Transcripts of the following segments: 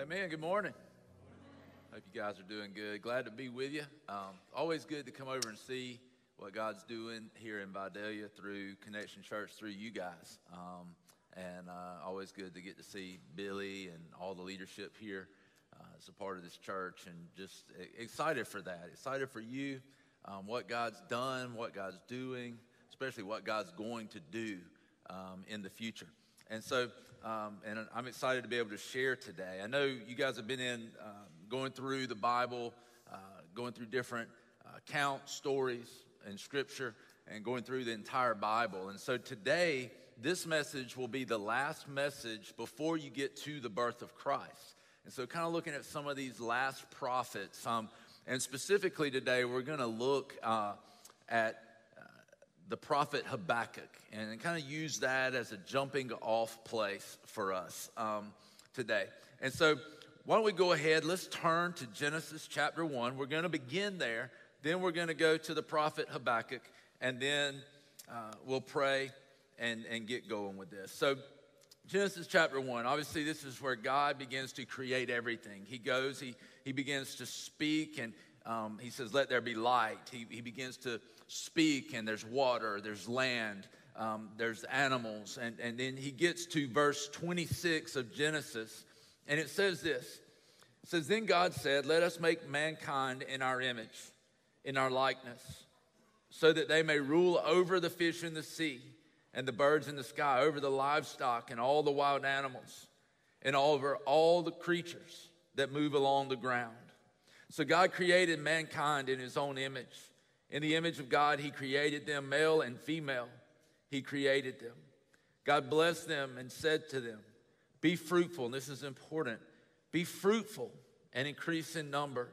Amen. Good morning. Hope you guys are doing good. Glad to be with you. Um, always good to come over and see what God's doing here in Vidalia through Connection Church, through you guys. Um, and uh, always good to get to see Billy and all the leadership here uh, as a part of this church. And just excited for that. Excited for you, um, what God's done, what God's doing, especially what God's going to do um, in the future. And so, um, and I'm excited to be able to share today. I know you guys have been in um, going through the Bible, uh, going through different uh, accounts, stories, and scripture, and going through the entire Bible. And so today, this message will be the last message before you get to the birth of Christ. And so, kind of looking at some of these last prophets, um, and specifically today, we're going to look uh, at the prophet Habakkuk and kind of use that as a jumping off place for us um, today. And so, why don't we go ahead? Let's turn to Genesis chapter 1. We're going to begin there. Then we're going to go to the prophet Habakkuk, and then uh, we'll pray and, and get going with this. So, Genesis chapter 1, obviously, this is where God begins to create everything. He goes, he, he begins to speak, and um, he says, Let there be light. He, he begins to speak, and there's water, there's land, um, there's animals. And, and then he gets to verse 26 of Genesis, and it says this It says, Then God said, Let us make mankind in our image, in our likeness, so that they may rule over the fish in the sea and the birds in the sky, over the livestock and all the wild animals, and over all the creatures that move along the ground. So God created mankind in his own image. In the image of God, He created them, male and female. He created them. God blessed them and said to them, Be fruitful, and this is important. Be fruitful and increase in number.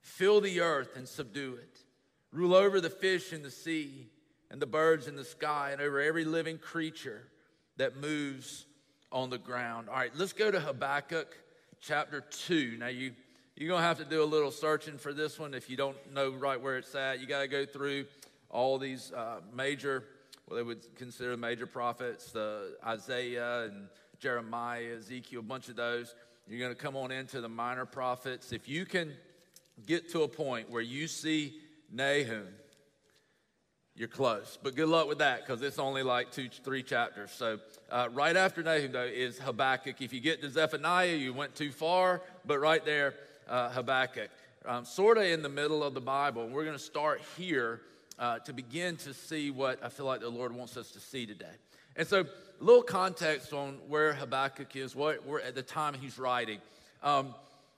Fill the earth and subdue it. Rule over the fish in the sea and the birds in the sky and over every living creature that moves on the ground. All right, let's go to Habakkuk chapter 2. Now, you you're going to have to do a little searching for this one if you don't know right where it's at. You got to go through all these uh, major, well, they would consider major prophets, the Isaiah and Jeremiah, Ezekiel, a bunch of those. You're going to come on into the minor prophets. If you can get to a point where you see Nahum, you're close. But good luck with that because it's only like two, three chapters. So, uh, right after Nahum, though, is Habakkuk. If you get to Zephaniah, you went too far, but right there uh, Habakkuk, um, sort of in the middle of the Bible. And We're going to start here uh, to begin to see what I feel like the Lord wants us to see today. And so, a little context on where Habakkuk is, what where at the time he's writing. Um,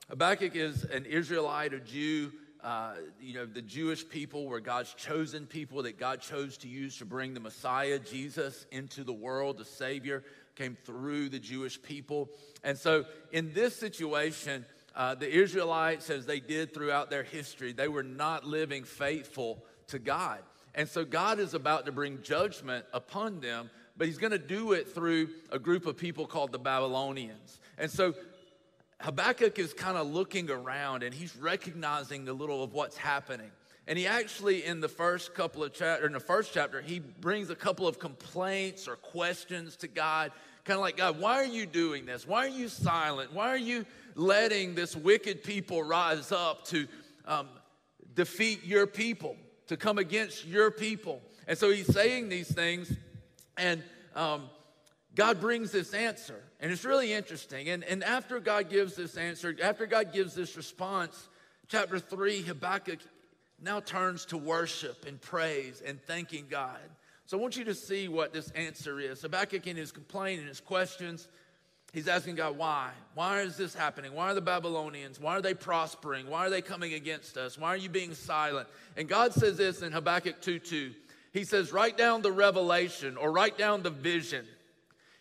Habakkuk is an Israelite, a Jew. Uh, you know, the Jewish people were God's chosen people that God chose to use to bring the Messiah, Jesus, into the world. The Savior came through the Jewish people. And so, in this situation, uh, the Israelites, as they did throughout their history, they were not living faithful to God. And so God is about to bring judgment upon them, but he's going to do it through a group of people called the Babylonians. And so Habakkuk is kind of looking around and he's recognizing a little of what's happening. And he actually, in the first couple of chapter, in the first chapter, he brings a couple of complaints or questions to God, kind of like, God, why are you doing this? Why are you silent? Why are you letting this wicked people rise up to um, defeat your people, to come against your people. And so he's saying these things, and um, God brings this answer. And it's really interesting. And, and after God gives this answer, after God gives this response, chapter 3, Habakkuk now turns to worship and praise and thanking God. So I want you to see what this answer is. Habakkuk, in his complaint and his questions, He's asking God, why? Why is this happening? Why are the Babylonians? Why are they prospering? Why are they coming against us? Why are you being silent? And God says this in Habakkuk 2 2. He says, Write down the revelation or write down the vision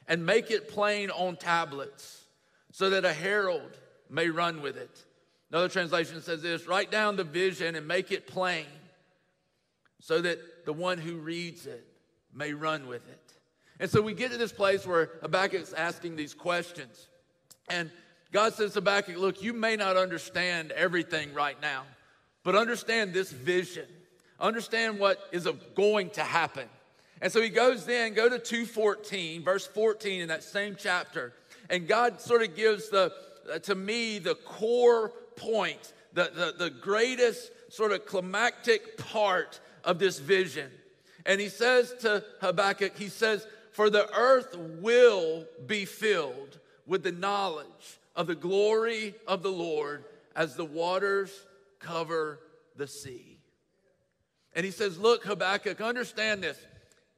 and make it plain on tablets so that a herald may run with it. Another translation says this Write down the vision and make it plain so that the one who reads it may run with it. And so we get to this place where Habakkuk's asking these questions. And God says to Habakkuk, Look, you may not understand everything right now, but understand this vision. Understand what is going to happen. And so he goes then, go to 214, verse 14 in that same chapter. And God sort of gives the, uh, to me, the core point, the, the, the greatest sort of climactic part of this vision. And he says to Habakkuk, he says, For the earth will be filled with the knowledge of the glory of the Lord as the waters cover the sea. And he says, Look, Habakkuk, understand this.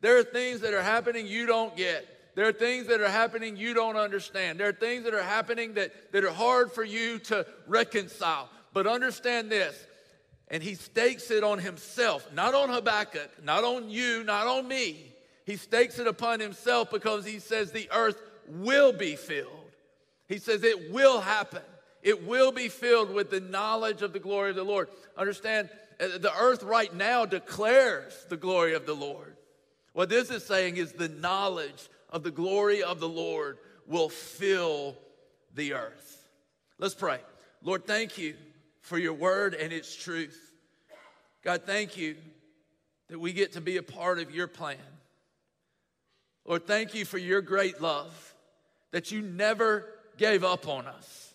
There are things that are happening you don't get. There are things that are happening you don't understand. There are things that are happening that, that are hard for you to reconcile. But understand this, and he stakes it on himself, not on Habakkuk, not on you, not on me. He stakes it upon himself because he says the earth will be filled. He says it will happen. It will be filled with the knowledge of the glory of the Lord. Understand, uh, the earth right now declares the glory of the Lord. What this is saying is the knowledge of the glory of the Lord will fill the earth. Let's pray. Lord, thank you for your word and its truth. God, thank you that we get to be a part of your plan. Lord, thank you for your great love, that you never gave up on us,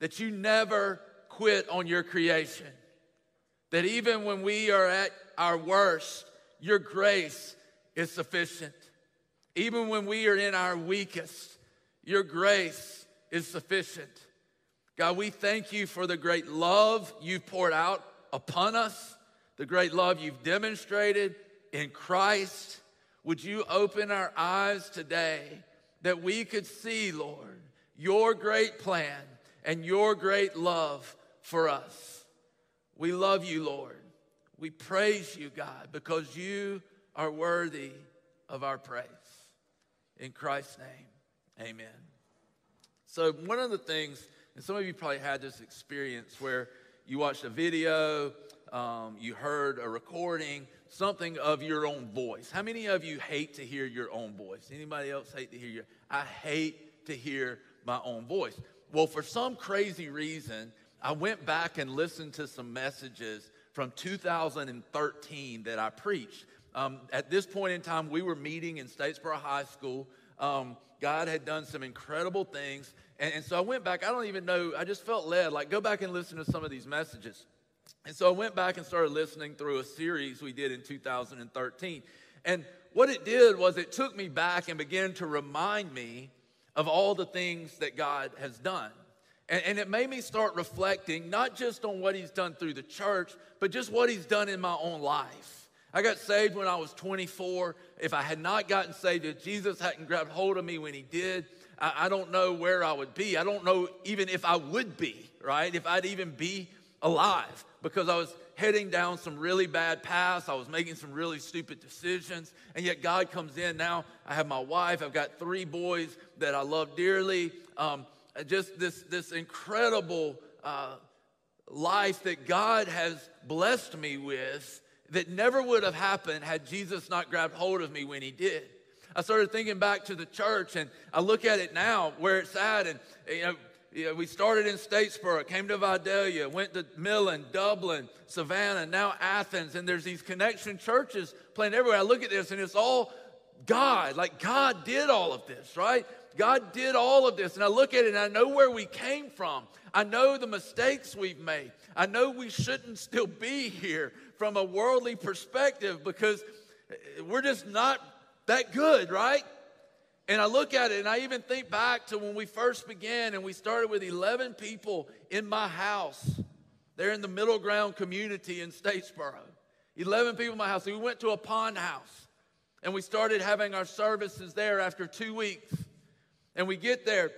that you never quit on your creation, that even when we are at our worst, your grace is sufficient. Even when we are in our weakest, your grace is sufficient. God, we thank you for the great love you've poured out upon us, the great love you've demonstrated in Christ. Would you open our eyes today that we could see, Lord, your great plan and your great love for us? We love you, Lord. We praise you, God, because you are worthy of our praise. In Christ's name, amen. So, one of the things, and some of you probably had this experience where you watched a video, um, you heard a recording, something of your own voice. How many of you hate to hear your own voice? Anybody else hate to hear your? I hate to hear my own voice. Well, for some crazy reason, I went back and listened to some messages from 2013 that I preached. Um, at this point in time, we were meeting in Statesboro High School. Um, God had done some incredible things. And, and so I went back. I don't even know. I just felt led, like, go back and listen to some of these messages. And so I went back and started listening through a series we did in 2013. And what it did was it took me back and began to remind me of all the things that God has done. And, and, it made me start reflecting not just on what He's done through the church, but just what He's done in my own life. I got saved when I was 24. If I had not gotten saved, if Jesus hadn't grabbed hold of me when he did, I, I don't know where I would be. I don't know even if I would be, right? If I'd even be alive because I was heading down some really bad paths. I was making some really stupid decisions. And yet God comes in. Now I have my wife. I've got three boys that I love dearly. Um, just this, this incredible uh, life that God has blessed me with that never would have happened had Jesus not grabbed hold of me when he did. I started thinking back to the church and I look at it now where it's at and you know, know we started in Statesboro, came to Vidalia, went to Millen, Dublin, Savannah, now Athens, and there's these connection churches playing everywhere. I look at this and it's all God. Like God did all of this, right? God did all of this. And I look at it and I know where we came from. I know the mistakes we've made. I know we shouldn't still be here from a worldly perspective because we're just not that good, right? And I look at it and I even think back to when we first began and we started with 11 people in my house. They're in the middle ground community in Statesboro. 11 people in my house. we went to a pond house and we started having our services there after two weeks. And we get there,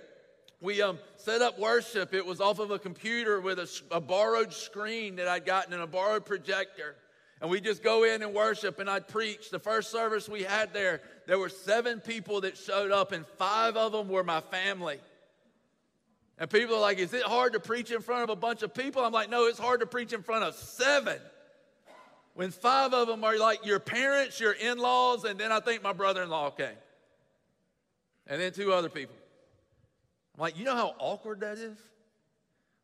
we um, set up worship. It was off of a computer with a, a borrowed screen that I'd gotten and a borrowed projector. And we just go in and worship, and I'd preach. The first service we had there, there were seven people that showed up, and five of them were my family. And people are like, Is it hard to preach in front of a bunch of people? I'm like, No, it's hard to preach in front of seven. When five of them are like your parents, your in laws, and then I think my brother in law came. And then two other people. I'm like, You know how awkward that is?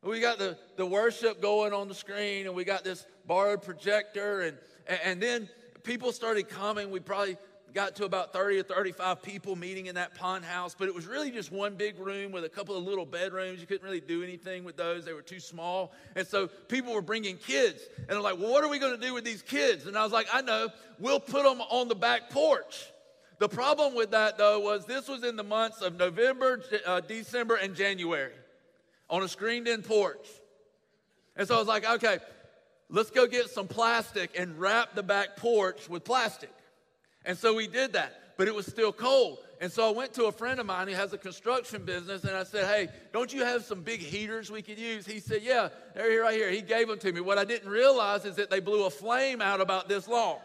We got the, the worship going on the screen, and we got this borrowed projector, and, and then people started coming. We probably got to about 30 or 35 people meeting in that pond house, but it was really just one big room with a couple of little bedrooms. You couldn't really do anything with those, they were too small. And so people were bringing kids. And they're like, well, what are we going to do with these kids? And I was like, I know, we'll put them on the back porch. The problem with that, though, was this was in the months of November, uh, December, and January on a screened in porch. And so I was like, okay, let's go get some plastic and wrap the back porch with plastic. And so we did that, but it was still cold. And so I went to a friend of mine who has a construction business and I said, Hey, don't you have some big heaters we could use? He said, Yeah, they're here right here. He gave them to me. What I didn't realize is that they blew a flame out about this long.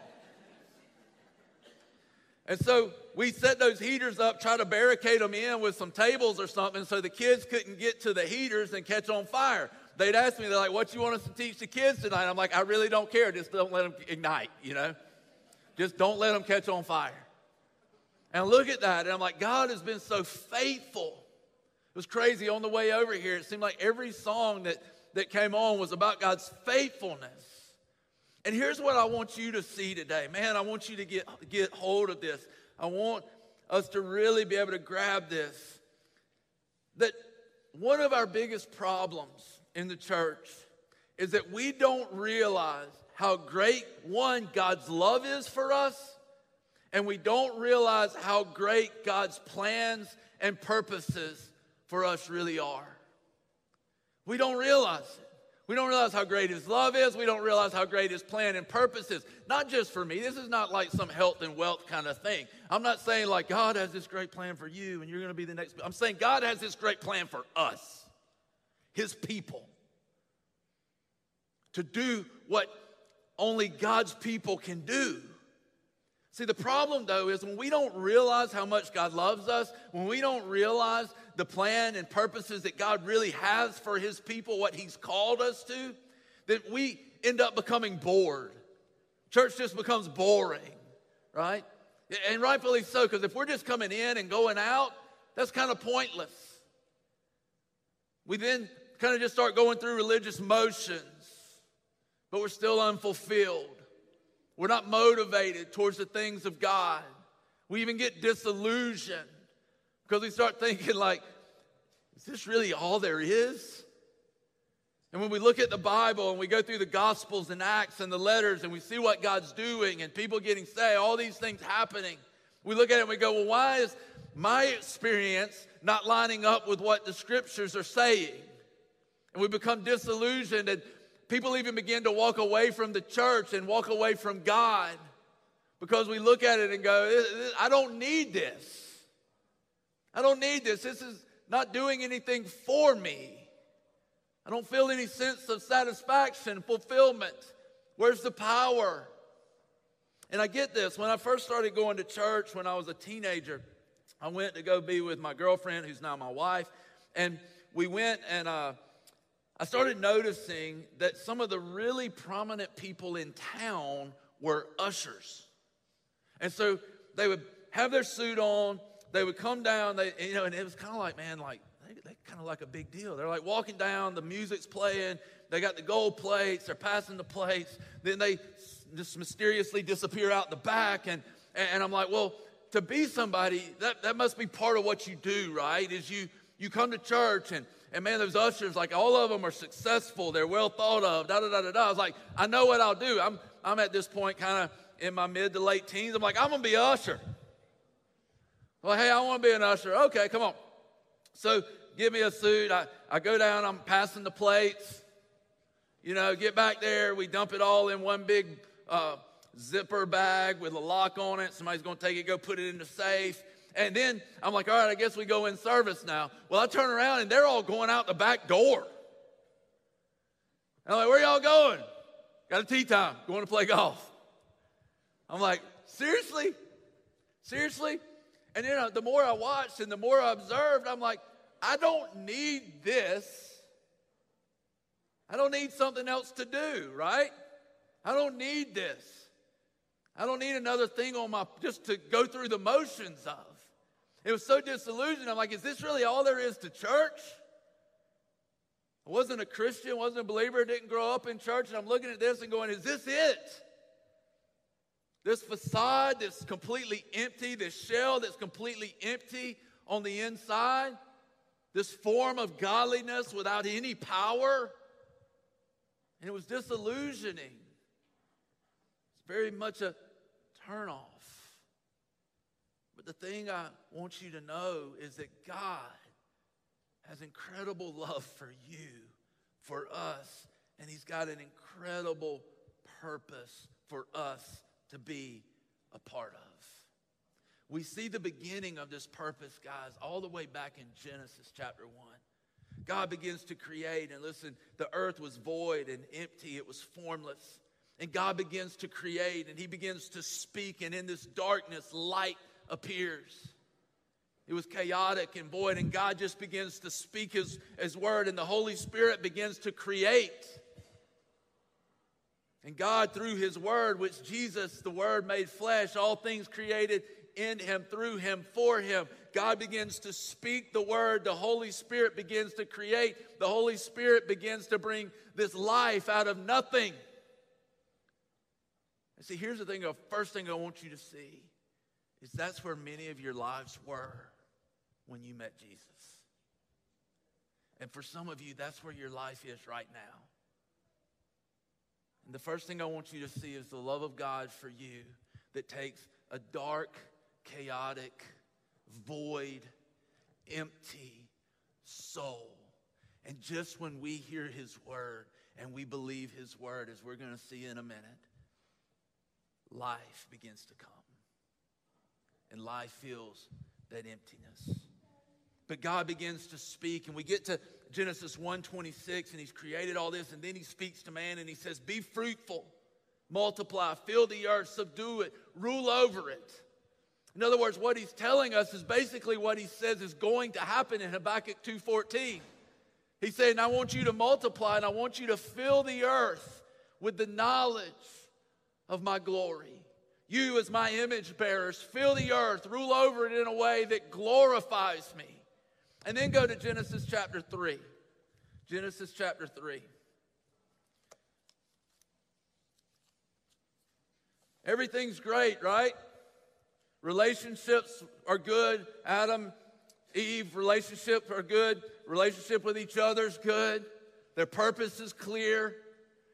And so we set those heaters up, try to barricade them in with some tables or something so the kids couldn't get to the heaters and catch on fire. They'd ask me, they're like, what you want us to teach the kids tonight? I'm like, I really don't care. Just don't let them ignite, you know? Just don't let them catch on fire. And look at that and I'm like, God has been so faithful. It was crazy on the way over here. It seemed like every song that, that came on was about God's faithfulness. And here's what I want you to see today. Man, I want you to get, get hold of this. I want us to really be able to grab this. That one of our biggest problems in the church is that we don't realize how great, one, God's love is for us, and we don't realize how great God's plans and purposes for us really are. We don't realize it. We don't realize how great his love is. We don't realize how great his plan and purpose is. Not just for me. This is not like some health and wealth kind of thing. I'm not saying like God has this great plan for you and you're going to be the next. I'm saying God has this great plan for us, his people, to do what only God's people can do. See, the problem though is when we don't realize how much God loves us, when we don't realize the plan and purposes that God really has for his people, what he's called us to, that we end up becoming bored. Church just becomes boring, right? And rightfully so, because if we're just coming in and going out, that's kind of pointless. We then kind of just start going through religious motions, but we're still unfulfilled. We're not motivated towards the things of God. We even get disillusioned because we start thinking, like, is this really all there is? And when we look at the Bible and we go through the Gospels and Acts and the letters and we see what God's doing and people getting saved, all these things happening, we look at it and we go, well, why is my experience not lining up with what the scriptures are saying? And we become disillusioned and people even begin to walk away from the church and walk away from God because we look at it and go, I don't need this. I don't need this. This is not doing anything for me. I don't feel any sense of satisfaction, fulfillment. Where's the power? And I get this. When I first started going to church when I was a teenager, I went to go be with my girlfriend, who's now my wife. And we went and uh, I started noticing that some of the really prominent people in town were ushers. And so they would have their suit on, they would come down, they, you know, and it was kind of like, man, like, they, they kind of like a big deal. They're like walking down, the music's playing, they got the gold plates, they're passing the plates, then they just mysteriously disappear out the back. And, and I'm like, well, to be somebody, that, that must be part of what you do, right? Is you, you come to church and, and man, those ushers, like all of them are successful. They're well thought of, da da da da da. I was like, I know what I'll do. I'm, I'm at this point kind of in my mid to late teens. I'm like, I'm to be an usher. Well, hey, I want to be an usher. Okay, come on. So give me a suit. I, I go down, I'm passing the plates. You know, get back there. We dump it all in one big uh, zipper bag with a lock on it. Somebody's going to take it, go put it in the safe. And then I'm like, all right, I guess we go in service now. Well, I turn around and they're all going out the back door. And I'm like, where y'all going? Got a tee time, going to play golf. I'm like, seriously? Seriously? And you uh, know, the more I watched and the more I observed, I'm like, I don't need this. I don't need something else to do, right? I don't need this. I don't need another thing on my just to go through the motions of. It was so disillusioned. I'm like, is this really all there is to church? I wasn't a Christian, wasn't a believer, didn't grow up in church, and I'm looking at this and going, is this it? This facade that's completely empty, this shell that's completely empty on the inside, this form of godliness without any power. And it was disillusioning. It's very much a turnoff. The thing I want you to know is that God has incredible love for you, for us, and He's got an incredible purpose for us to be a part of. We see the beginning of this purpose, guys, all the way back in Genesis chapter 1. God begins to create, and listen, the earth was void and empty, it was formless. And God begins to create, and He begins to speak, and in this darkness, light appears. It was chaotic and void, and God just begins to speak His, His word, and the Holy Spirit begins to create. And God, through His word, which Jesus, the Word made flesh, all things created in Him, through Him, for Him, God begins to speak the word. The Holy Spirit begins to create. The Holy Spirit begins to bring this life out of nothing. And see, here's the thing the first thing I want you to see is that's where many of your lives were when you met Jesus. And for some of you, that's where your life is right now. And the first thing I want you to see is the love of God for you that takes a dark, chaotic, void, empty soul. And just when we hear his word and we believe his word, as we're going to see in a minute, life begins to come. And life feels that emptiness. But God begins to speak, and we get to Genesis 1:26, and He's created all this, and then He speaks to man and He says, Be fruitful, multiply, fill the earth, subdue it, rule over it. In other words, what He's telling us is basically what He says is going to happen in Habakkuk 2:14. He's saying, I want you to multiply and I want you to fill the earth with the knowledge of my glory. You, as my image bearers, fill the earth, rule over it in a way that glorifies me. And then go to Genesis chapter 3. Genesis chapter 3. Everything's great, right? Relationships are good. Adam, Eve, relationships are good. Relationship with each other's good. Their purpose is clear.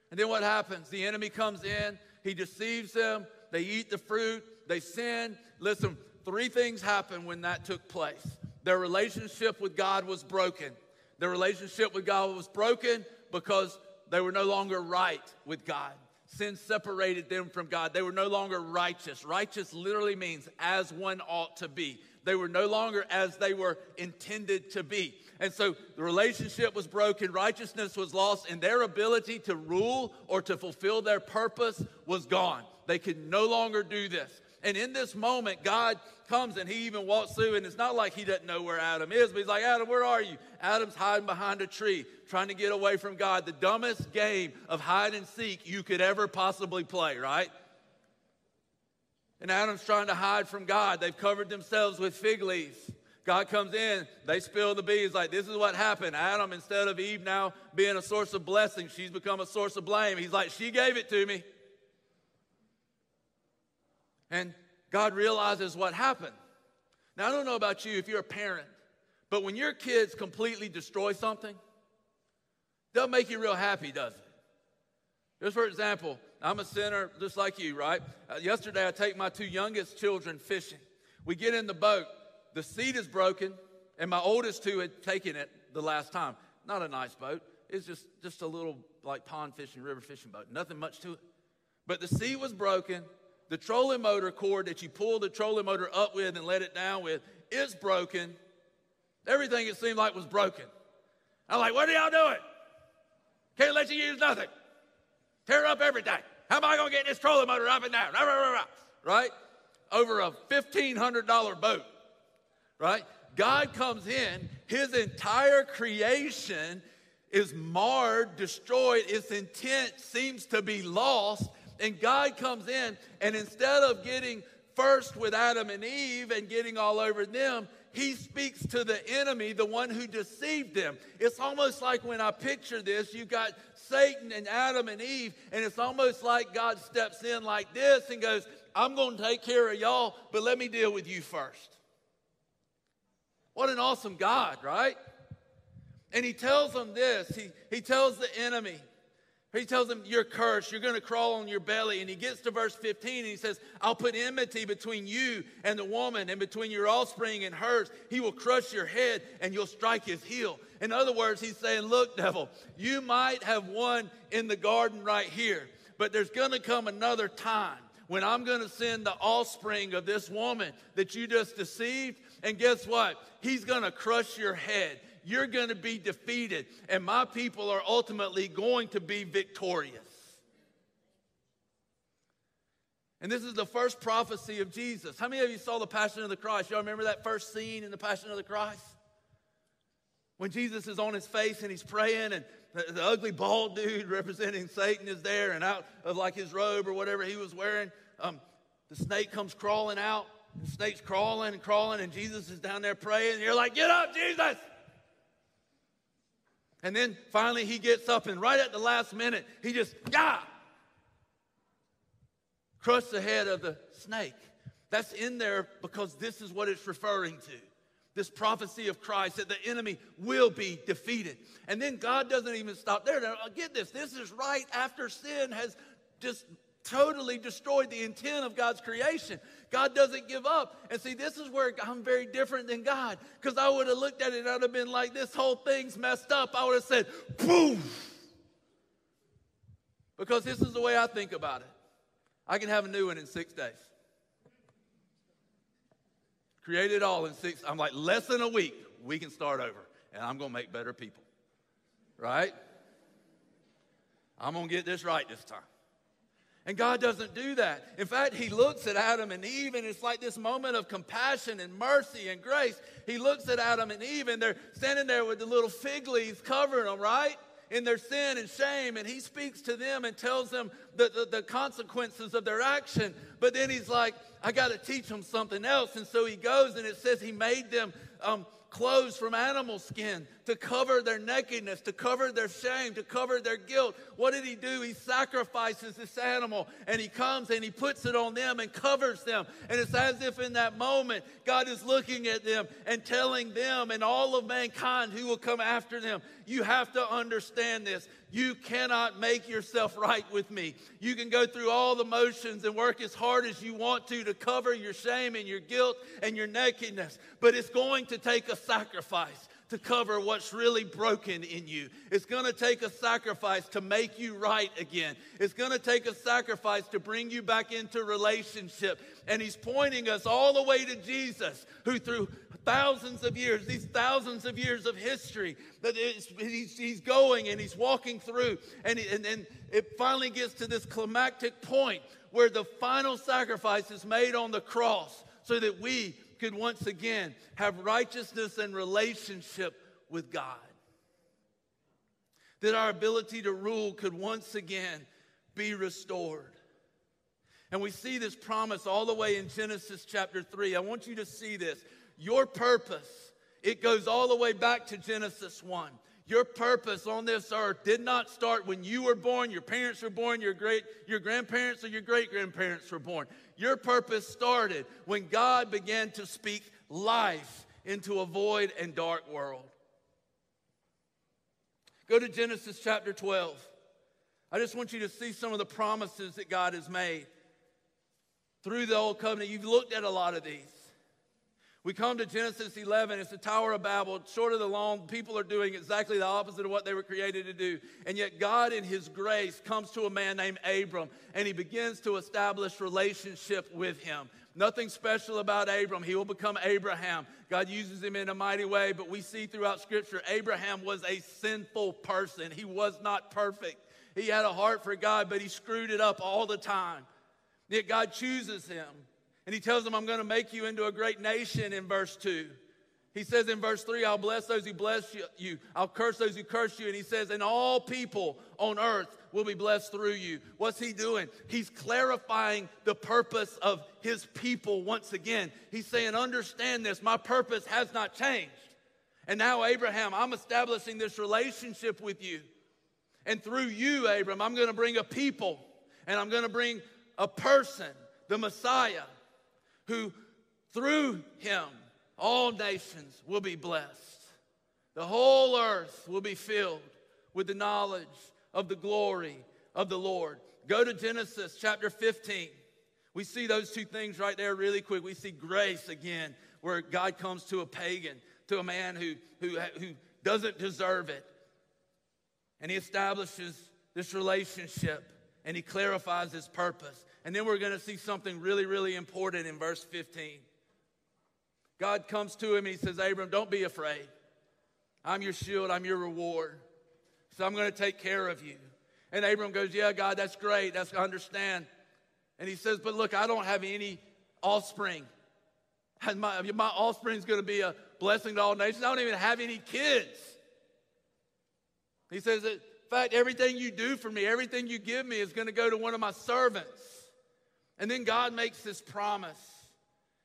And then what happens? The enemy comes in, he deceives them, they eat the fruit, they sin. Listen, three things happen when that took place. Their relationship with God was broken. Their relationship with God was broken because they were no longer right with God. Sin separated them from God. They were no longer righteous. Righteous literally means as one ought to be. They were no longer as they were intended to be. And so the relationship was broken, righteousness was lost, and their ability to rule or to fulfill their purpose was gone. They could no longer do this. And in this moment, God comes and he even walks through, and it's not like he doesn't know where Adam is, but he's like, Adam, where are you? Adam's hiding behind a tree, trying to get away from God. The dumbest game of hide and seek you could ever possibly play, right? And Adam's trying to hide from God. They've covered themselves with fig leaves. God comes in, they spill the beans. Like, this is what happened. Adam, instead of Eve now being a source of blessing, she's become a source of blame. He's like, she gave it to me. And God realizes what happened. Now, I don't know about you if you're a parent, but when your kids completely destroy something, they'll make you real happy, doesn't it? Just for example, I'm a sinner just like you, right? Uh, yesterday, I take my two youngest children fishing. We get in the boat, the seat is broken, and my oldest two had taken it the last time. Not a nice boat. It's just, just a little like pond fishing, river fishing boat. Nothing much to it. But the seat was broken, the trolling motor cord that you pull the trolling motor up with and let it down with is broken. Everything it seemed like was broken. I'm like, what are y'all doing? Can't let you use nothing. Tear up everything. How am I going to get this trolling motor up and down? Right? Over a $1,500 boat. Right? God comes in, his entire creation is marred, destroyed, its intent seems to be lost, and God comes in, and instead of getting first with Adam and Eve and getting all over them, he speaks to the enemy, the one who deceived them. It's almost like when I picture this, you got Satan and Adam and Eve, and it's almost like God steps in like this and goes, I'm going to take care of y'all, but let me deal with you first. What an awesome God, right? And he tells them this. He, he tells the enemy, he tells them, You're cursed. You're going to crawl on your belly. And he gets to verse 15 and he says, I'll put enmity between you and the woman and between your offspring and hers. He will crush your head and you'll strike his heel. In other words, he's saying, Look, devil, you might have won in the garden right here, but there's going to come another time when I'm going to send the offspring of this woman that you just deceived. And guess what? He's going to crush your head you're going to be defeated, and my people are ultimately going to be victorious. And this is the first prophecy of Jesus. How many of you saw the Passion of the Christ? Y'all remember that first scene in the Passion of the Christ? When Jesus is on his face and he's praying, and the, the ugly bald dude representing Satan is there, and out of like his robe or whatever he was wearing, um, the snake comes crawling out. The snake's crawling and crawling, and Jesus is down there praying. And you're like, Get up, Jesus! And then finally he gets up, and right at the last minute, he just, yeah, crushed the head of the snake. That's in there because this is what it's referring to this prophecy of Christ that the enemy will be defeated. And then God doesn't even stop there. Now, uh, get this this is right after sin has just totally destroyed the intent of God's creation. God doesn't give up. And see, this is where I'm very different than God because I would have looked at it and I'd have been like, this whole thing's messed up. I would have said, boom. Because this is the way I think about it. I can have a new one in six days. Create it all in six. I'm like, less than a week, we can start over. And I'm going to make better people. Right? I'm going to get this right this time. And God doesn't do that. In fact, He looks at Adam and Eve, and it's like this moment of compassion and mercy and grace. He looks at Adam and Eve, and they're standing there with the little fig leaves covering them, right? In their sin and shame, and He speaks to them and tells them the, the, the consequences of their action. But then He's like, I got to teach them something else. And so He goes, and it says He made them. Um, clothes from animal skin to cover their nakedness, to cover their shame, to cover their guilt. What did he do? He sacrifices this animal and he comes and he puts it on them and covers them. And it's as if in that moment, God is looking at them and telling them and all of mankind who will come after them, you have to understand this. You cannot make yourself right with me. You can go through all the motions and work as hard as you want to to cover your shame and your guilt and your nakedness, but it's going to take a sacrifice to cover what's really broken in you. It's going to take a sacrifice to make you right again. It's going to take a sacrifice to bring you back into relationship. And he's pointing us all the way to Jesus, who through thousands of years, these thousands of years of history, that he's, he's going and he's walking through. And, and, and it finally gets to this climactic point where the final sacrifice is made on the cross so that we could once again have righteousness and relationship with God. That our ability to rule could once again be restored. And we see this promise all the way in Genesis chapter 3. I want you to see this. Your purpose, it goes all the way back to Genesis 1. Your purpose on this earth did not start when you were born, your parents were born, your great your grandparents or your great grandparents were born. Your purpose started when God began to speak life into a void and dark world. Go to Genesis chapter 12. I just want you to see some of the promises that God has made through the old covenant. You've looked at a lot of these. We come to Genesis 11, it's the Tower of Babel, short of the long. People are doing exactly the opposite of what they were created to do. And yet, God, in His grace, comes to a man named Abram and He begins to establish relationship with him. Nothing special about Abram. He will become Abraham. God uses him in a mighty way, but we see throughout Scripture, Abraham was a sinful person. He was not perfect. He had a heart for God, but he screwed it up all the time. Yet God chooses him. And he tells them, I'm going to make you into a great nation in verse 2. He says in verse 3, I'll bless those who bless you, I'll curse those who curse you. And he says, and all people on earth will be blessed through you. What's he doing? He's clarifying the purpose of his people once again. He's saying, understand this, my purpose has not changed. And now, Abraham, I'm establishing this relationship with you. And through you, Abram, I'm going to bring a people and I'm going to bring a person the Messiah, who through him all nations will be blessed. The whole earth will be filled with the knowledge of the glory of the Lord. Go to Genesis chapter 15. We see those two things right there really quick. We see grace again, where God comes to a pagan, to a man who, who, who doesn't deserve it. And he establishes this relationship and he clarifies his purpose. And then we're going to see something really, really important in verse 15. God comes to him and he says, Abram, don't be afraid. I'm your shield, I'm your reward. So I'm going to take care of you. And Abram goes, Yeah, God, that's great. That's I understand. And he says, But look, I don't have any offspring. My, my offspring is going to be a blessing to all nations. I don't even have any kids. He says, In fact, everything you do for me, everything you give me is going to go to one of my servants. And then God makes this promise.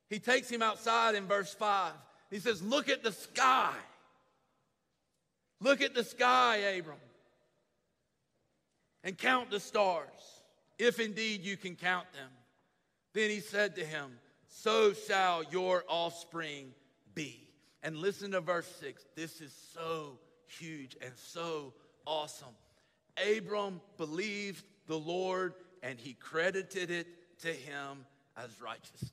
He takes him outside in verse 5. He says, Look at the sky. Look at the sky, Abram, and count the stars, if indeed you can count them. Then he said to him, So shall your offspring be. And listen to verse 6. This is so huge and so awesome. Abram believed the Lord and he credited it to him as righteousness.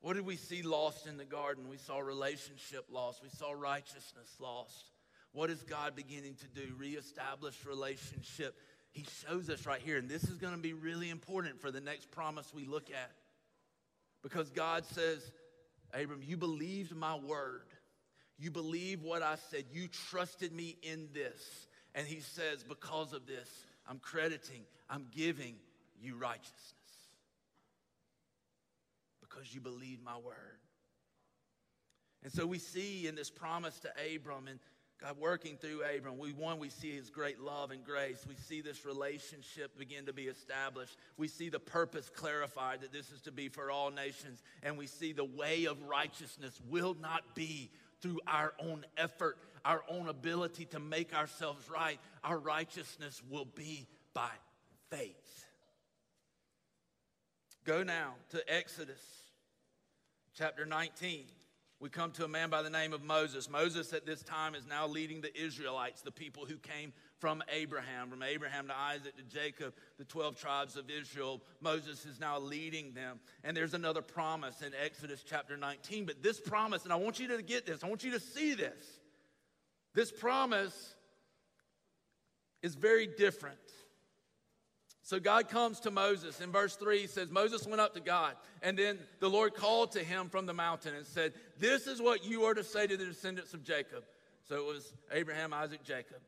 What did we see lost in the garden? We saw relationship lost. We saw righteousness lost. What is God beginning to do? Reestablish relationship. He shows us right here, and this is going to be really important for the next promise we look at. Because God says, Abram, you believed my word. You believe what I said. You trusted me in this. And he says, because of this, I'm crediting, I'm giving you righteousness because you believe my word. And so we see in this promise to Abram and God working through Abram, we one we see his great love and grace. We see this relationship begin to be established. We see the purpose clarified that this is to be for all nations, and we see the way of righteousness will not be through our own effort, our own ability to make ourselves right. Our righteousness will be by faith. Go now to Exodus chapter 19, we come to a man by the name of Moses. Moses at this time is now leading the Israelites, the people who came from Abraham, from Abraham to Isaac to Jacob, the 12 tribes of Israel. Moses is now leading them. And there's another promise in Exodus chapter 19. But this promise, and I want you to get this, I want you to see this. This promise is very different so God comes to Moses. In verse 3, he says, Moses went up to God, and then the Lord called to him from the mountain and said, This is what you are to say to the descendants of Jacob. So it was Abraham, Isaac, Jacob,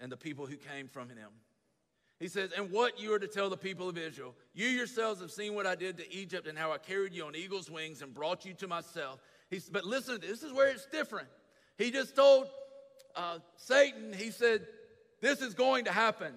and the people who came from him. He says, And what you are to tell the people of Israel. You yourselves have seen what I did to Egypt and how I carried you on eagle's wings and brought you to myself. He, but listen, this is where it's different. He just told uh, Satan, he said, This is going to happen.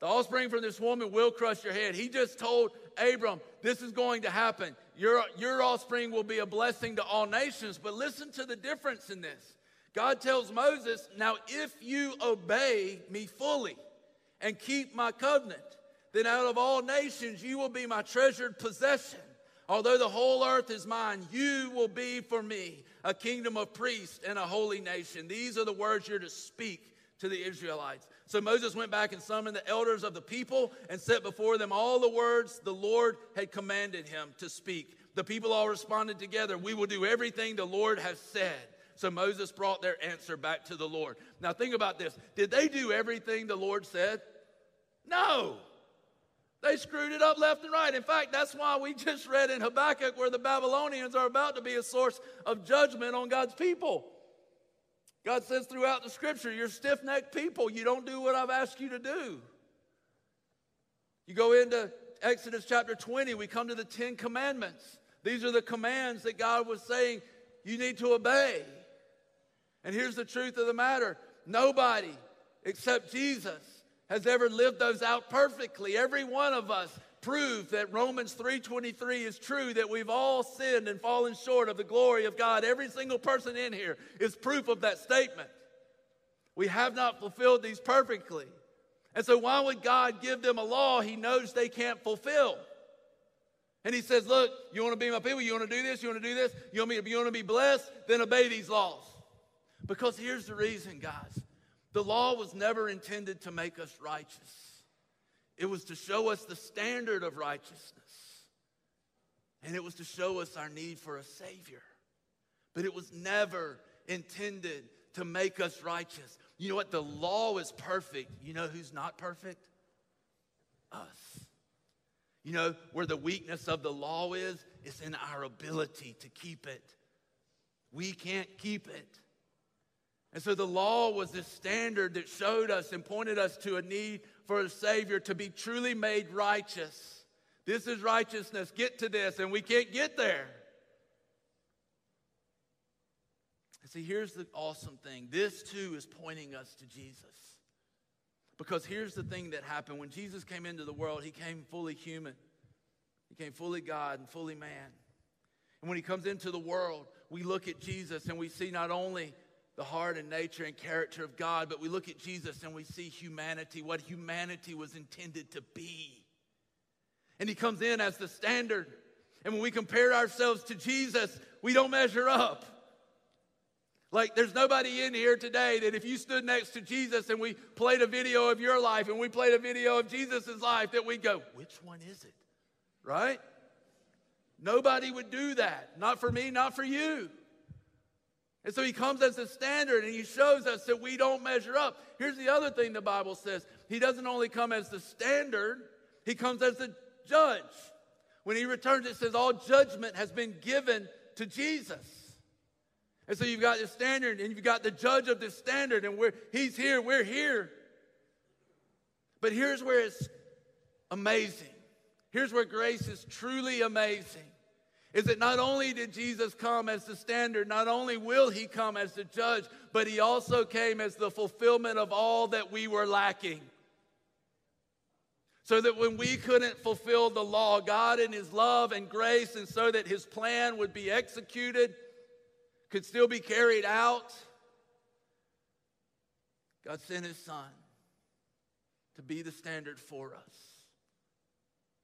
The offspring from this woman will crush your head. He just told Abram, this is going to happen. Your, your offspring will be a blessing to all nations. But listen to the difference in this. God tells Moses, Now if you obey me fully and keep my covenant, then out of all nations you will be my treasured possession. Although the whole earth is mine, you will be for me a kingdom of priests and a holy nation. These are the words you're to speak to the Israelites. So Moses went back and summoned the elders of the people and set before them all the words the Lord had commanded him to speak. The people all responded together, We will do everything the Lord has said. So Moses brought their answer back to the Lord. Now think about this. Did they do everything the Lord said? No. They screwed it up left and right. In fact, that's why we just read in Habakkuk where the Babylonians are about to be a source of judgment on God's people. God says throughout the scripture, you're stiff necked people. You don't do what I've asked you to do. You go into Exodus chapter 20, we come to the Ten Commandments. These are the commands that God was saying you need to obey. And here's the truth of the matter nobody except Jesus has ever lived those out perfectly. Every one of us prove that Romans 3:23 is true that we've all sinned and fallen short of the glory of God. Every single person in here is proof of that statement. We have not fulfilled these perfectly. And so, why would God give them a law he knows they can't fulfill? And he says, Look, you want to be my people? You want to do this? You want to do this? You want, me, you want to be blessed? Then obey these laws. Because here's the reason, guys the law was never intended to make us righteous, it was to show us the standard of righteousness. And it was to show us our need for a Savior. But it was never intended to make us righteous. You know what? The law is perfect. You know who's not perfect? Us. You know where the weakness of the law is? It's in our ability to keep it. We can't keep it. And so the law was this standard that showed us and pointed us to a need for a Savior to be truly made righteous. This is righteousness. Get to this, and we can't get there. See, here's the awesome thing this too is pointing us to Jesus. Because here's the thing that happened when Jesus came into the world, he came fully human, he came fully God and fully man. And when he comes into the world, we look at Jesus and we see not only the heart and nature and character of God, but we look at Jesus and we see humanity, what humanity was intended to be. And he comes in as the standard. And when we compare ourselves to Jesus, we don't measure up. Like, there's nobody in here today that if you stood next to Jesus and we played a video of your life and we played a video of Jesus' life, that we'd go, which one is it? Right? Nobody would do that. Not for me, not for you. And so he comes as a standard and he shows us that we don't measure up. Here's the other thing the Bible says He doesn't only come as the standard, he comes as the judge. When he returns, it says all judgment has been given to Jesus. And so you've got the standard and you've got the judge of the standard, and we're, he's here, we're here. But here's where it's amazing. Here's where grace is truly amazing. Is that not only did Jesus come as the standard, not only will he come as the judge, but he also came as the fulfillment of all that we were lacking. So that when we couldn't fulfill the law, God in his love and grace, and so that his plan would be executed, could still be carried out, God sent his son to be the standard for us,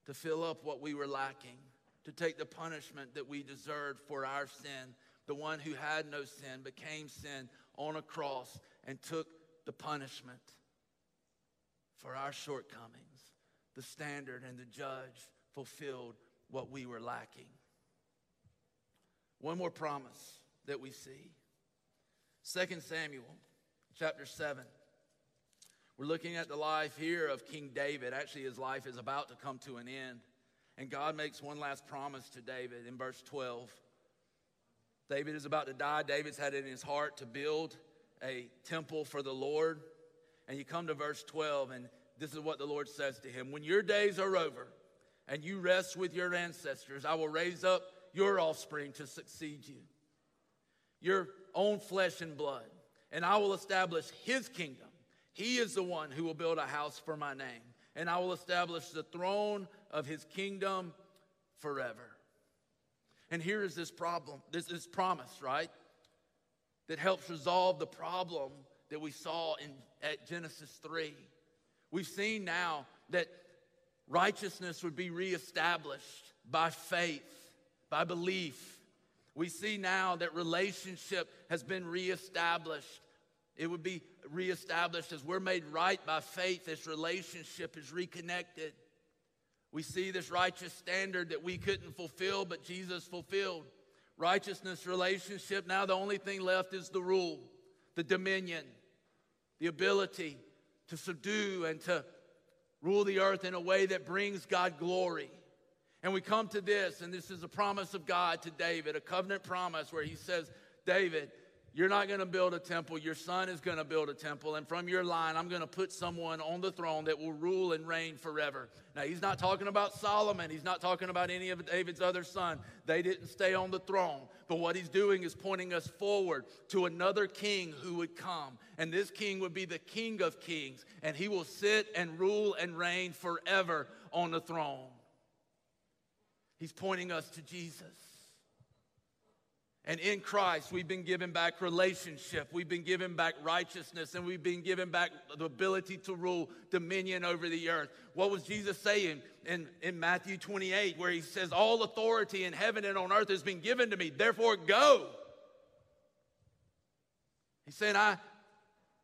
to fill up what we were lacking, to take the punishment that we deserved for our sin. The one who had no sin became sin on a cross and took the punishment for our shortcomings. The standard and the judge fulfilled what we were lacking. One more promise that we see. 2 Samuel chapter 7. We're looking at the life here of King David. Actually, his life is about to come to an end. And God makes one last promise to David in verse 12. David is about to die. David's had it in his heart to build a temple for the Lord. And you come to verse 12, and this is what the Lord says to him When your days are over and you rest with your ancestors, I will raise up your offspring to succeed you your own flesh and blood, and I will establish his kingdom. He is the one who will build a house for my name, and I will establish the throne of his kingdom forever. And here is this problem, this is promise, right? That helps resolve the problem that we saw in at Genesis 3. We've seen now that righteousness would be reestablished by faith, by belief, we see now that relationship has been reestablished. It would be reestablished as we're made right by faith, this relationship is reconnected. We see this righteous standard that we couldn't fulfill, but Jesus fulfilled. Righteousness relationship, now the only thing left is the rule, the dominion, the ability to subdue and to rule the earth in a way that brings God glory. And we come to this, and this is a promise of God to David, a covenant promise where he says, David, you're not going to build a temple. Your son is going to build a temple. And from your line, I'm going to put someone on the throne that will rule and reign forever. Now, he's not talking about Solomon. He's not talking about any of David's other sons. They didn't stay on the throne. But what he's doing is pointing us forward to another king who would come. And this king would be the king of kings. And he will sit and rule and reign forever on the throne. He's pointing us to Jesus. And in Christ, we've been given back relationship, we've been given back righteousness, and we've been given back the ability to rule dominion over the earth. What was Jesus saying in, in Matthew 28, where he says, All authority in heaven and on earth has been given to me, therefore go. He's saying, I,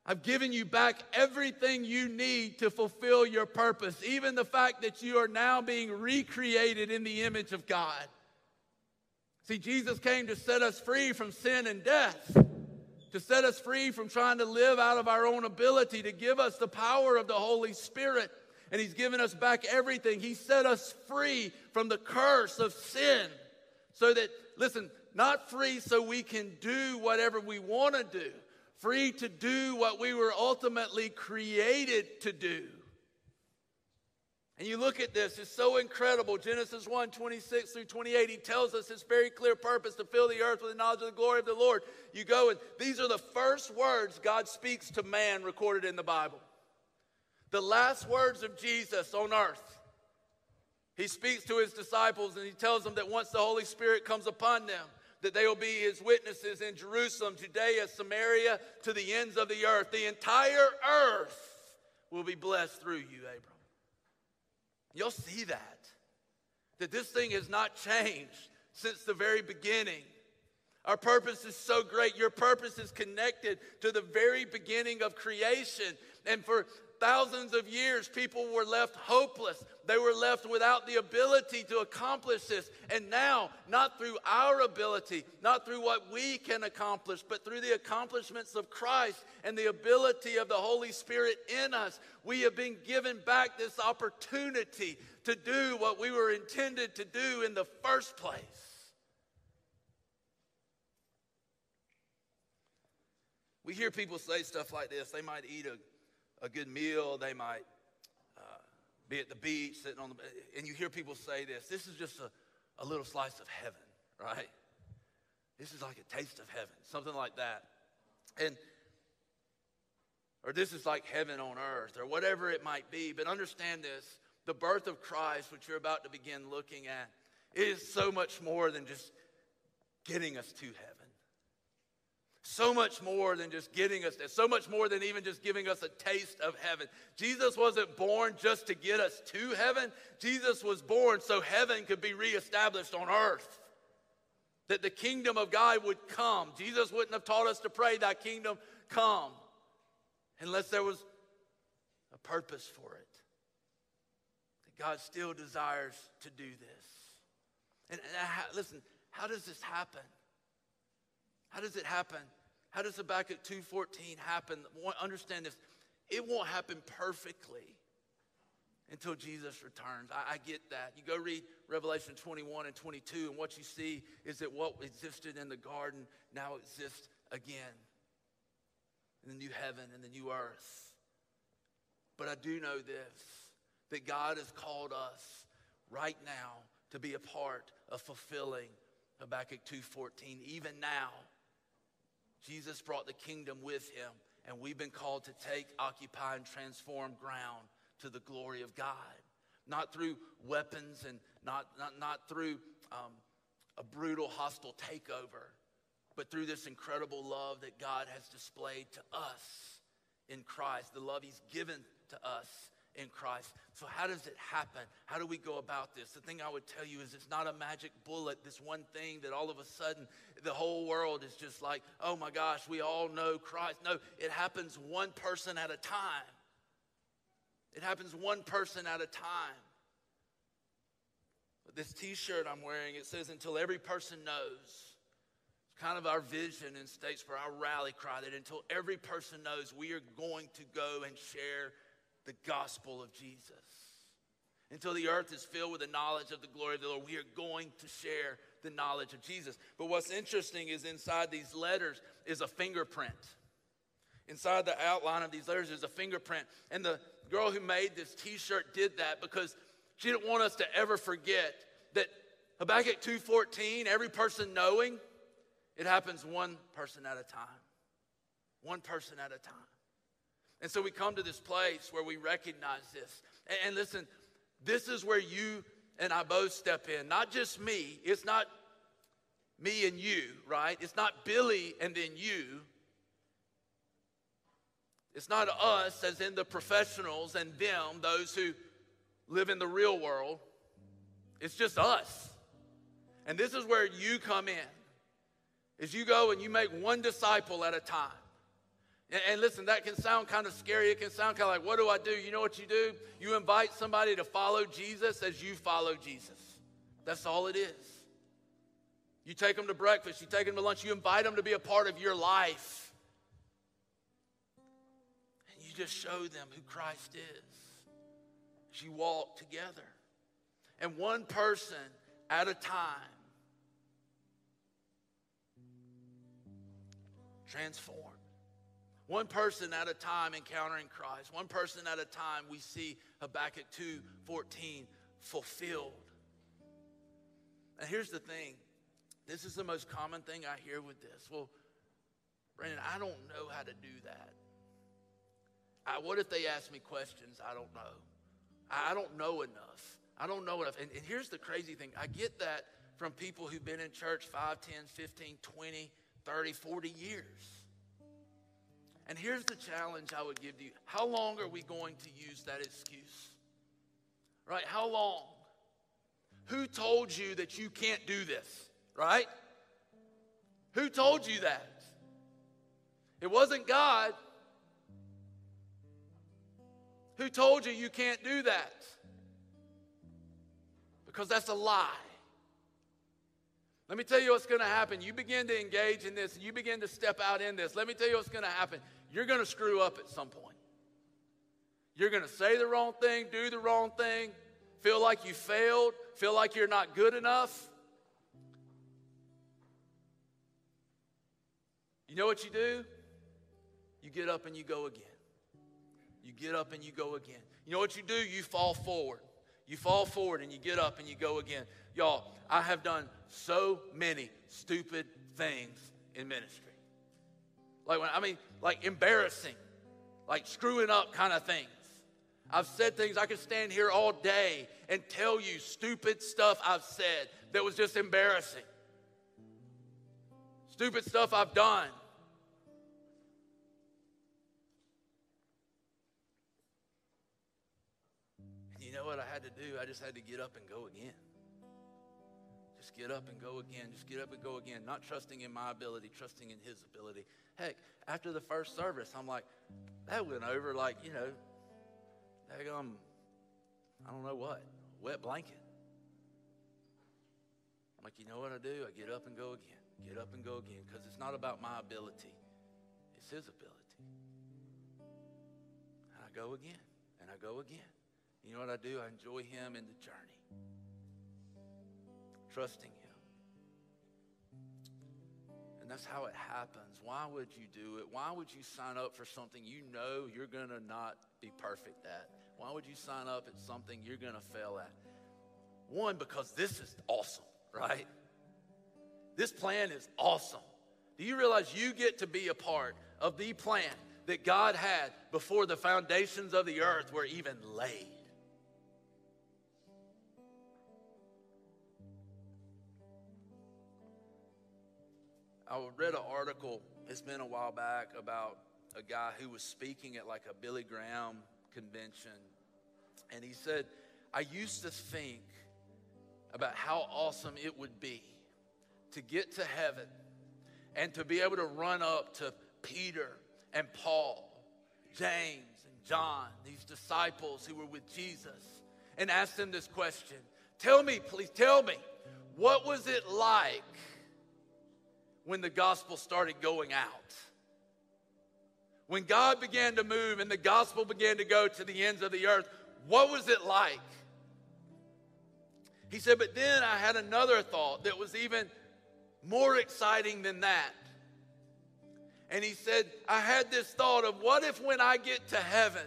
I've given you back everything you need to fulfill your purpose, even the fact that you are now being recreated in the image of God. See, Jesus came to set us free from sin and death, to set us free from trying to live out of our own ability, to give us the power of the Holy Spirit. And He's given us back everything. He set us free from the curse of sin. So that, listen, not free so we can do whatever we want to do, free to do what we were ultimately created to do. And you look at this, it's so incredible. Genesis 1 26 through 28, he tells us his very clear purpose to fill the earth with the knowledge of the glory of the Lord. You go, and these are the first words God speaks to man recorded in the Bible. The last words of Jesus on earth. He speaks to his disciples and he tells them that once the Holy Spirit comes upon them, that they will be his witnesses in Jerusalem, Judea, Samaria, to the ends of the earth. The entire earth will be blessed through you, Abram. You'll see that. That this thing has not changed since the very beginning. Our purpose is so great. Your purpose is connected to the very beginning of creation. And for thousands of years, people were left hopeless. They were left without the ability to accomplish this. And now, not through our ability, not through what we can accomplish, but through the accomplishments of Christ and the ability of the Holy Spirit in us, we have been given back this opportunity to do what we were intended to do in the first place. We hear people say stuff like this. They might eat a a good meal. They might uh, be at the beach, sitting on the, and you hear people say this. This is just a, a little slice of heaven, right? This is like a taste of heaven, something like that. And or this is like heaven on earth, or whatever it might be. But understand this the birth of Christ, which you're about to begin looking at, is so much more than just getting us to heaven so much more than just getting us there, so much more than even just giving us a taste of heaven. Jesus wasn't born just to get us to heaven, Jesus was born so heaven could be reestablished on earth. That the kingdom of God would come. Jesus wouldn't have taught us to pray, Thy kingdom come, unless there was a purpose for it. That God still desires to do this. And, and uh, I, listen, how does this happen? How does it happen? How does Habakkuk 2.14 happen? Understand this. It won't happen perfectly until Jesus returns. I, I, get that. You go read Revelation 21 and 22, and what you see is that what existed in the garden now exists again in the new heaven and the new earth. But I do know this that God has called us right now to be a part of fulfilling Habakkuk 2:14 even now Jesus brought the kingdom with him, and we've been called to take, occupy, and transform ground to the glory of God. Not through weapons and not, not, not through um, a brutal, hostile takeover, but through this incredible love that God has displayed to us in Christ, the love He's given to us in Christ. So, how does it happen? How do we go about this? The thing I would tell you is it's not a magic bullet, this one thing that all of a sudden the whole world is just like, oh my gosh, we all know Christ. No, it happens one person at a time. It happens one person at a time. This t shirt I'm wearing, it says, until every person knows. It's kind of our vision in Statesboro, our rally cry that until every person knows, we are going to go and share the gospel of Jesus. Until the earth is filled with the knowledge of the glory of the Lord, we are going to share the knowledge of Jesus. But what's interesting is inside these letters is a fingerprint. Inside the outline of these letters is a fingerprint. And the girl who made this t shirt did that because she didn't want us to ever forget that Habakkuk 2:14, every person knowing, it happens one person at a time. One person at a time. And so we come to this place where we recognize this. And, and listen, this is where you and I both step in. Not just me. It's not me and you, right? It's not Billy and then you. It's not us, as in the professionals, and them, those who live in the real world. It's just us. And this is where you come in. Is you go and you make one disciple at a time. And, listen, that can sound kind of scary. It can sound kind of like, what do I do? You know what you do? You invite somebody to follow Jesus as you follow Jesus. That's all it is. You take them to breakfast, you take them to lunch, you invite them to be a part of your life. And you just show them who Christ is as you walk together. And one person at a time transformed. One person at a time encountering Christ. One person at a time we see Habakkuk 2 14 fulfilled. And here's the thing this is the most common thing I hear with this. Well, Brandon, I don't know how to do that. I, what if they ask me questions I don't know? I, I don't know enough. I don't know enough. And, and here's the crazy thing I get that from people who've been in church 5, 10, 15, 20, 30, 40 years. And here's the challenge I would give to you. How long are we going to use that excuse? Right? How long? Who told you that you can't do this? Right? Who told you that? It wasn't God. Who told you you can't do that? Because that's a lie. Let me tell you what's going to happen. You begin to engage in this, and you begin to step out in this. Let me tell you what's going to happen. You're going to screw up at some point. You're going to say the wrong thing, do the wrong thing, feel like you failed, feel like you're not good enough. You know what you do? You get up and you go again. You get up and you go again. You know what you do? You fall forward. You fall forward and you get up and you go again. Y'all, I have done so many stupid things in ministry. Like when I mean like embarrassing, like screwing up kind of things. I've said things I could stand here all day and tell you stupid stuff I've said that was just embarrassing. Stupid stuff I've done. You know what I had to do? I just had to get up and go again. Just get up and go again. Just get up and go again. Not trusting in my ability, trusting in his ability. Heck, after the first service, I'm like, that went over like, you know, um, I don't know what, wet blanket. I'm like, you know what I do? I get up and go again. Get up and go again. Because it's not about my ability, it's his ability. And I go again, and I go again. You know what I do? I enjoy Him in the journey, trusting Him. And that's how it happens. Why would you do it? Why would you sign up for something you know you're going to not be perfect at? Why would you sign up at something you're going to fail at? One, because this is awesome, right? This plan is awesome. Do you realize you get to be a part of the plan that God had before the foundations of the earth were even laid? I read an article, it's been a while back, about a guy who was speaking at like a Billy Graham convention. And he said, I used to think about how awesome it would be to get to heaven and to be able to run up to Peter and Paul, James and John, these disciples who were with Jesus, and ask them this question Tell me, please tell me, what was it like when the gospel started going out. When God began to move and the gospel began to go to the ends of the earth, what was it like? He said, but then I had another thought that was even more exciting than that. And he said, I had this thought of what if when I get to heaven,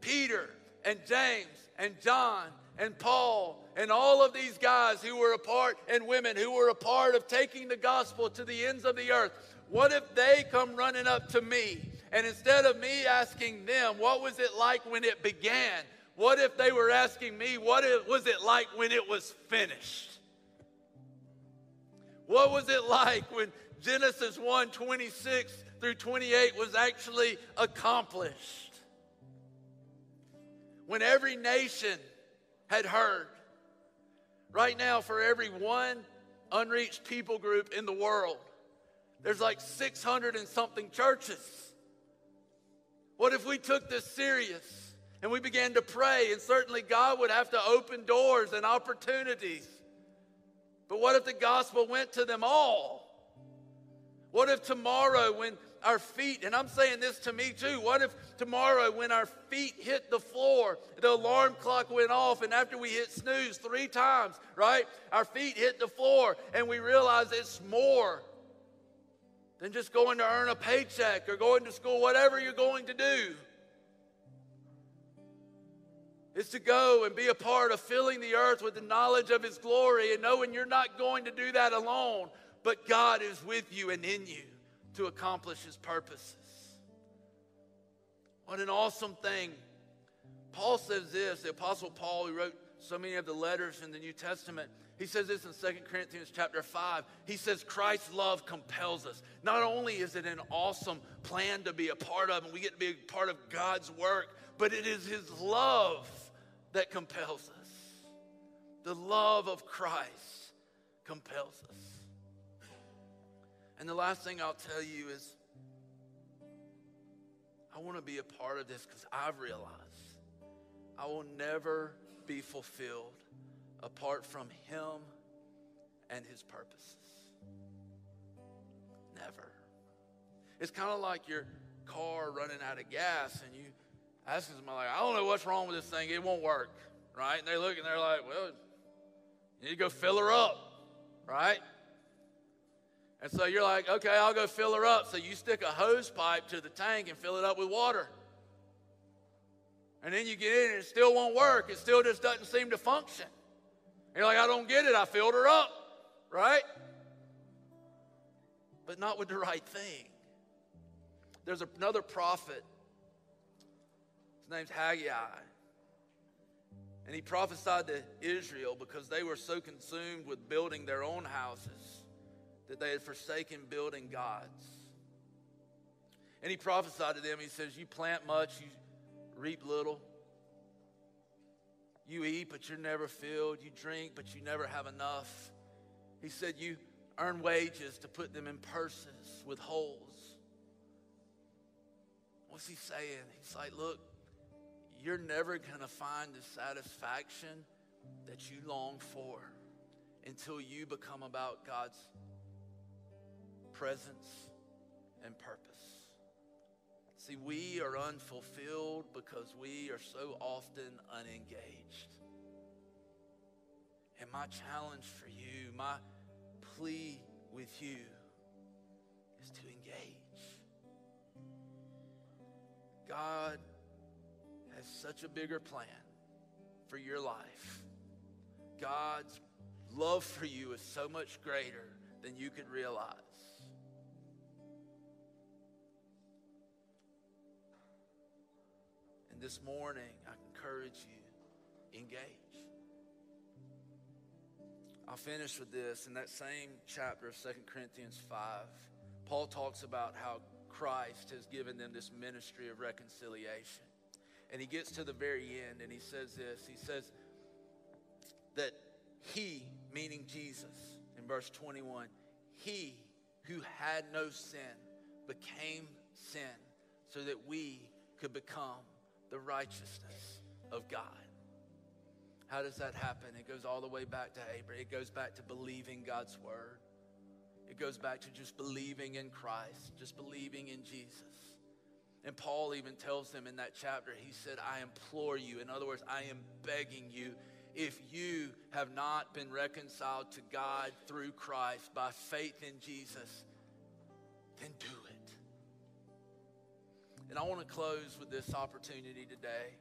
Peter and James and John and Paul and all of these guys who were a part and women who were a part of taking the gospel to the ends of the earth, what if they come running up to me and instead of me asking them, what was it like when it began? What if they were asking me, what was it like when it was finished? What was it like when Genesis 1 26 through 28 was actually accomplished? When every nation had heard. Right now, for every one unreached people group in the world, there's like 600 and something churches. What if we took this serious and we began to pray? And certainly God would have to open doors and opportunities. But what if the gospel went to them all? What if tomorrow, when our feet, and I'm saying this to me too, what if tomorrow, when our feet hit the floor, the alarm clock went off, and after we hit snooze three times, right? Our feet hit the floor, and we realize it's more than just going to earn a paycheck or going to school, whatever you're going to do. Is to go and be a part of filling the earth with the knowledge of His glory and knowing you're not going to do that alone, but God is with you and in you to accomplish His purposes. What an awesome thing. Paul says this, the Apostle Paul, who wrote so many of the letters in the New Testament, he says this in 2 Corinthians chapter 5. He says, Christ's love compels us. Not only is it an awesome plan to be a part of, and we get to be a part of God's work, but it is his love that compels us. The love of Christ compels us. And the last thing I'll tell you is I want to be a part of this because I've realized I will never be fulfilled apart from Him and His purposes. Never. It's kind of like your car running out of gas and you ask somebody, like, I don't know what's wrong with this thing. It won't work, right? And they look and they're like, well, you need to go fill her up, right? And so you're like, okay, I'll go fill her up. So you stick a hose pipe to the tank and fill it up with water. And then you get in and it still won't work. It still just doesn't seem to function. You're like, I don't get it. I filled her up, right? But not with the right thing. There's another prophet. His name's Haggai. And he prophesied to Israel because they were so consumed with building their own houses that they had forsaken building God's. And he prophesied to them. He says, You plant much, you reap little. You eat, but you're never filled. You drink, but you never have enough. He said, You earn wages to put them in purses with holes. What's he saying? He's like, Look, you're never going to find the satisfaction that you long for until you become about God's presence and purpose. See, we are unfulfilled because we are so often unengaged. And my challenge for you, my plea with you, is to engage. God has such a bigger plan for your life. God's love for you is so much greater than you could realize. And this morning, I encourage you, engage. I'll finish with this. In that same chapter of 2 Corinthians 5, Paul talks about how Christ has given them this ministry of reconciliation. And he gets to the very end and he says this He says that he, meaning Jesus, in verse 21, he who had no sin became sin so that we could become the righteousness of God. How does that happen? It goes all the way back to Abraham. It goes back to believing God's word. It goes back to just believing in Christ, just believing in Jesus. And Paul even tells them in that chapter, he said, I implore you. In other words, I am begging you, if you have not been reconciled to God through Christ by faith in Jesus, then do. And I want to close with this opportunity today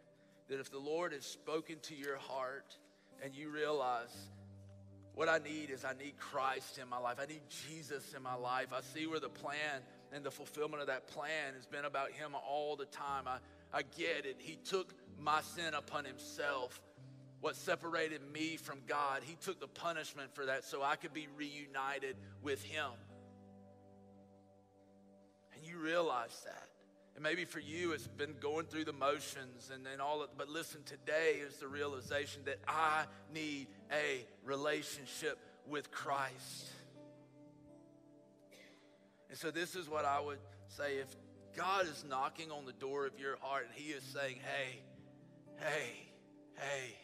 that if the Lord has spoken to your heart and you realize what I need is I need Christ in my life, I need Jesus in my life, I see where the plan and the fulfillment of that plan has been about Him all the time. I, I get it. He took my sin upon Himself what separated me from God. He took the punishment for that so I could be reunited with Him. And you realize that. And maybe for you, it's been going through the motions and then all of, but listen, today is the realization that I need a relationship with Christ. And so, this is what I would say if God is knocking on the door of your heart and He is saying, Hey, hey, hey,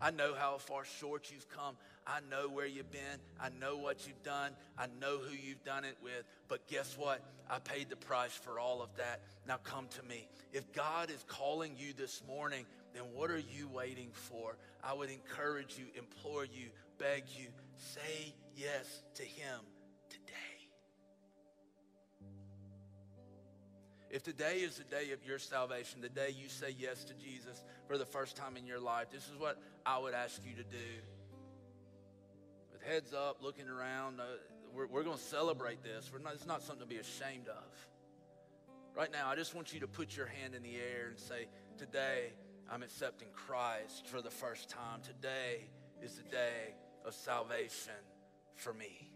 I know how far short you've come. I know where you've been. I know what you've done. I know who you've done it with. But guess what? I paid the price for all of that. Now come to me. If God is calling you this morning, then what are you waiting for? I would encourage you, implore you, beg you, say yes to Him today. If today is the day of your salvation, the day you say yes to Jesus for the first time in your life, this is what I would ask you to do. With heads up, looking around, uh, we're, we're going to celebrate this. Not, it's not something to be ashamed of. Right now, I just want you to put your hand in the air and say, Today, I'm accepting Christ for the first time. Today is the day of salvation for me.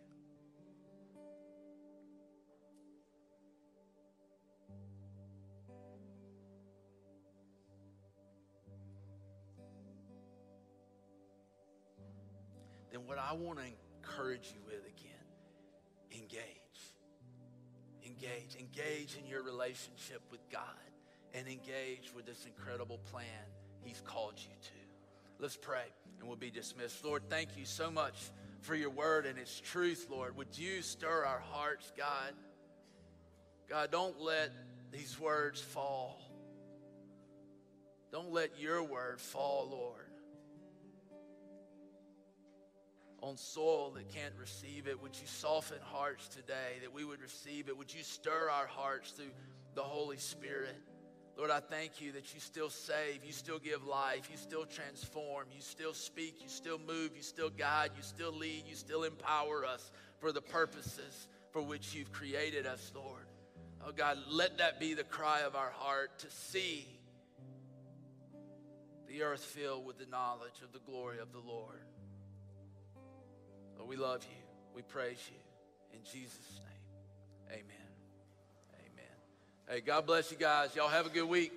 Then what I want to encourage you with again, engage. Engage. Engage in your relationship with God and engage with this incredible plan He's called you to. Let's pray and we'll be dismissed. Lord, thank you so much for your word and its truth, Lord. Would you stir our hearts, God? God, don't let these words fall. Don't let your word fall, Lord on soil that can't receive it. Would you soften hearts today that we would receive it? Would you stir our hearts through the Holy Spirit? Lord, I thank you that you still save, you still give life, you still transform, you still speak, you still move, you still guide, you still lead, you still empower us for the purposes for which you've created us, Lord. Oh God, let that be the cry of our heart to see the earth filled with the knowledge of the glory of the Lord. Lord, we love you. We praise you. In Jesus' name, amen. Amen. Hey, God bless you guys. Y'all have a good week.